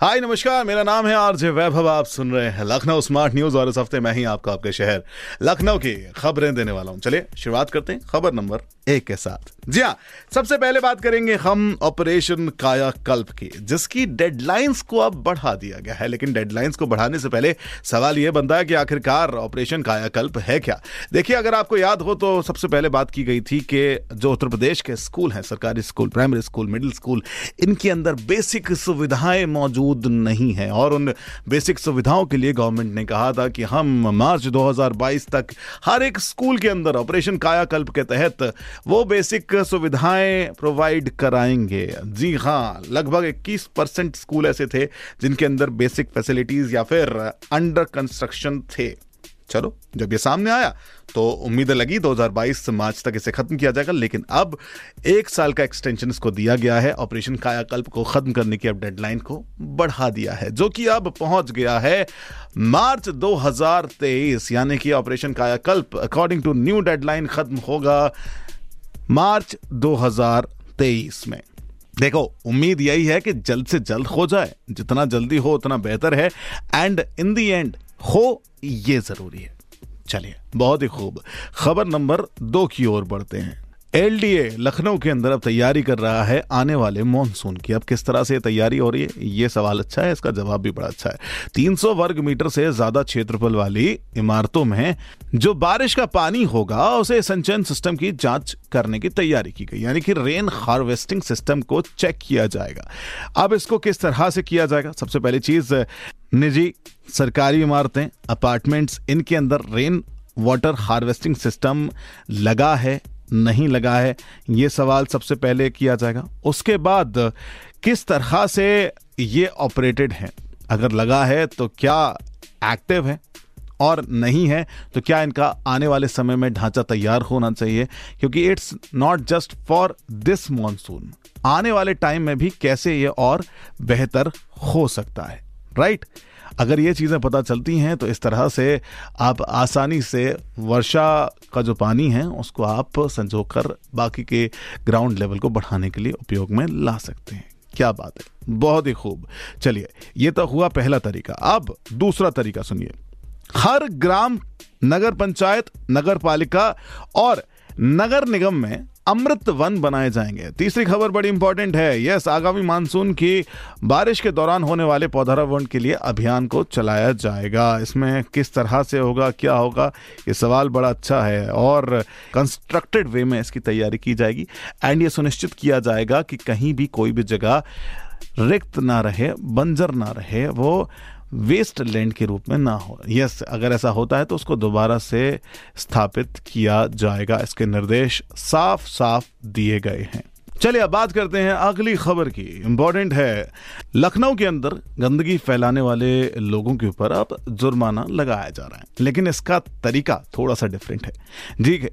हाय, नमस्कार, मेरा नाम है आरजे वैभव, आप सुन रहे हैं लखनऊ स्मार्ट न्यूज़ और इस हफ़्ते मैं ही आपको, आपके शहर लखनऊ की खबरें देने वाला हूँ। चलिए, शुरुआत करते हैं खबर नंबर एक के साथ। जी हाँ सबसे पहले बात करेंगे हम ऑपरेशन कायाकल्प की, जिसकी डेडलाइंस को अब बढ़ा दिया गया है। लेकिन डेडलाइंस को बढ़ाने से पहले सवाल यह बनता है कि आखिरकार ऑपरेशन कायाकल्प है क्या? देखिए, अगर आपको याद हो तो सबसे पहले बात की गई थी कि जो उत्तर प्रदेश के स्कूल हैं, सरकारी school, primary school, middle school, इनके अंदर बेसिक सुविधाएँ मौजूद नहीं है। और उन बेसिक सुविधाओं के लिए गवर्नमेंट ने कहा था कि हम मार्च 2022 तक हर एक स्कूल के अंदर ऑपरेशन कायाकल्प के तहत वो बेसिक सुविधाएँ प्रोवाइड कराएँगे। जी हाँ लगभग 21 परसेंट स्कूल ऐसे थे जिनके अंदर बेसिक फैसिलिटीज़ या फिर अंडर कंस्ट्रक्शन थे। चलो, जब ये सामने आया तो उम्मीद लगी 2022 मार्च तक इसे खत्म किया जाएगा, लेकिन अब एक साल का एक्सटेंशन इसको दिया गया है। ऑपरेशन कायाकल्प को खत्म करने की अब डेडलाइन को बढ़ा दिया है, जो कि अब पहुँच गया है मार्च 2023 यानी कि ऑपरेशन कायाकल्प अकॉर्डिंग टू न्यू डेडलाइन खत्म होगा मार्च 2023 में। देखो, उम्मीद यही है कि जल्द से जल्द हो जाए, जितना जल्दी हो उतना बेहतर है एंड इन दी एंड हो ये ज़रूरी है। चलिए, बहुत ही खूब। खबर नंबर दो की ओर बढ़ते हैं। एलडीए लखनऊ के अंदर अब तैयारी कर रहा है आने वाले मॉनसून की। अब किस तरह से तैयारी हो रही है, ये सवाल अच्छा है, इसका जवाब भी बड़ा अच्छा है। 300 वर्ग मीटर से ज़्यादा क्षेत्रफल वाली इमारतों में जो बारिश का पानी होगा, उसे संचयन सिस्टम की जाँच करने की तैयारी की गई। यानी कि रेन हार्वेस्टिंग सिस्टम को चेक किया जाएगा। अब इसको किस तरह से किया जाएगा? सबसे पहली चीज़, निजी सरकारी इमारतें अपार्टमेंट्स इनके अंदर रेन वाटर हार्वेस्टिंग सिस्टम लगा है। नहीं लगा है। ये सवाल सबसे पहले किया जाएगा। उसके बाद किस तरह से ये ऑपरेटेड है? अगर लगा है तो क्या एक्टिव है? और नहीं है तो क्या इनका आने वाले समय में ढांचा तैयार होना चाहिए? क्योंकि it's not just for this monsoon आने वाले टाइम में भी कैसे ये और बेहतर हो सकता है? Right right? अगर ये चीज़ें पता चलती हैं तो इस तरह से आप आसानी से वर्षा का जो पानी है, उसको आप संजो कर बाकी के ग्राउंड लेवल को बढ़ाने के लिए उपयोग में ला सकते हैं। क्या बात है? बहुत ही खूब। चलिए, ये तो हुआ पहला तरीका। अब दूसरा तरीका सुनिए। हर ग्राम नगर पंचायत नगर पालिका और नगर निगम में अमृत वन बनाए जाएँगे। तीसरी खबर बड़ी इंपॉर्टेंट है। यस आगामी मानसून की बारिश के दौरान होने वाले पौधारोपण के लिए अभियान को चलाया जाएगा। इसमें किस तरह से होगा, क्या होगा, ये सवाल बड़ा अच्छा है और कंस्ट्रक्टेड वे में इसकी तैयारी की जाएगी। एंड ये सुनिश्चित किया जाएगा कि कहीं भी कोई भी जगह रिक्त ना रहे, बंजर ना रहे, वो वेस्ट लैंड के रूप में ना हो। यस, अगर ऐसा होता है तो उसको दोबारा से स्थापित किया जाएगा। इसके निर्देश साफ़ साफ़ दिए गए हैं। चलिए अब बात करते हैं अगली खबर की। इंपॉर्टेंट है, लखनऊ के अंदर गंदगी फैलाने वाले लोगों के ऊपर अब जुर्माना लगाया जा रहा है। लेकिन इसका तरीका थोड़ा सा डिफरेंट है। ठीक है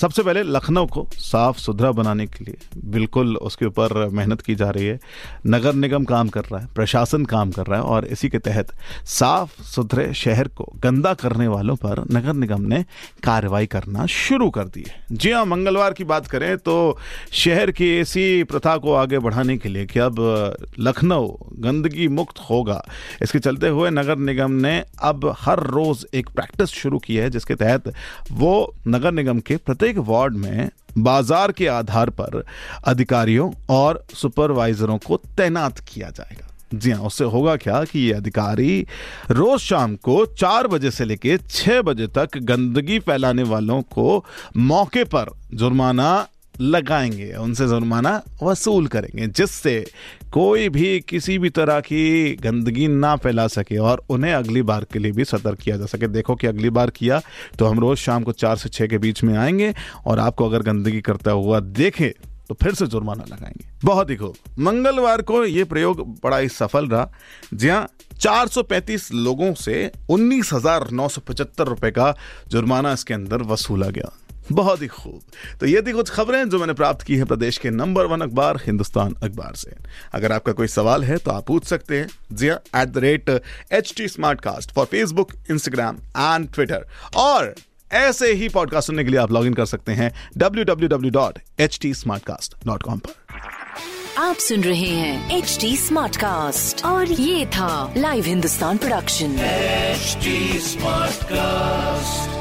सबसे पहले लखनऊ को साफ़ सुथरा बनाने के लिए बिल्कुल उसके ऊपर मेहनत की जा रही है। नगर निगम काम कर रहा है, प्रशासन काम कर रहा है और इसी के तहत साफ़ सुथरे शहर को गंदा करने वालों पर नगर निगम ने कार्रवाई करना शुरू कर दी है। जी हाँ मंगलवार की बात करें तो शहर की ऐसी प्रथा को आगे बढ़ाने के लिए कि अब लखनऊ गंदगी मुक्त होगा। इसके चलते हुए नगर निगम ने अब हर रोज एक प्रैक्टिस शुरू की है, जिसके तहत वो नगर निगम के प्रत्येक प्रत्येक वार्ड में बाज़ार के आधार पर अधिकारियों और सुपरवाइजरों को तैनात किया जाएगा। जी हाँ उससे होगा क्या कि ये अधिकारी रोज शाम को चार बजे से लेकर छह बजे तक गंदगी फैलाने वालों को मौके पर जुर्माना लगाएँगे, उनसे जुर्माना वसूल करेंगे, जिससे कोई भी किसी भी तरह की गंदगी ना फैला सके और उन्हें अगली बार के लिए भी सतर्क किया जा सके। देखो कि अगली बार किया तो हम रोज शाम को चार से छः के बीच में आएँगे और आपको अगर गंदगी करता हुआ देखे तो फिर से जुर्माना लगाएँगे। बहुत ही खूब। मंगलवार को यह प्रयोग बड़ा ही सफल रहा। जहाँ 435 लोगों से उन्नीस हज़ार नौ सौ पचहत्तर रुपए का जुर्माना इसके अंदर वसूला गया। बहुत ही खूब। तो ये थी कुछ खबरें जो मैंने प्राप्त की है प्रदेश के नंबर वन अखबार हिंदुस्तान अखबार से। अगर आपका कोई सवाल है तो आप पूछ सकते हैं जिया at the rate H T smartcast for Facebook Instagram and Twitter और ऐसे ही पॉडकास्ट सुनने के लिए आप लॉग इन कर सकते हैं W W W dot H T smartcast dot com पर। आप सुन रहे हैं एच टी स्मार्ट कास्ट और ये था live Hindustan production smart cast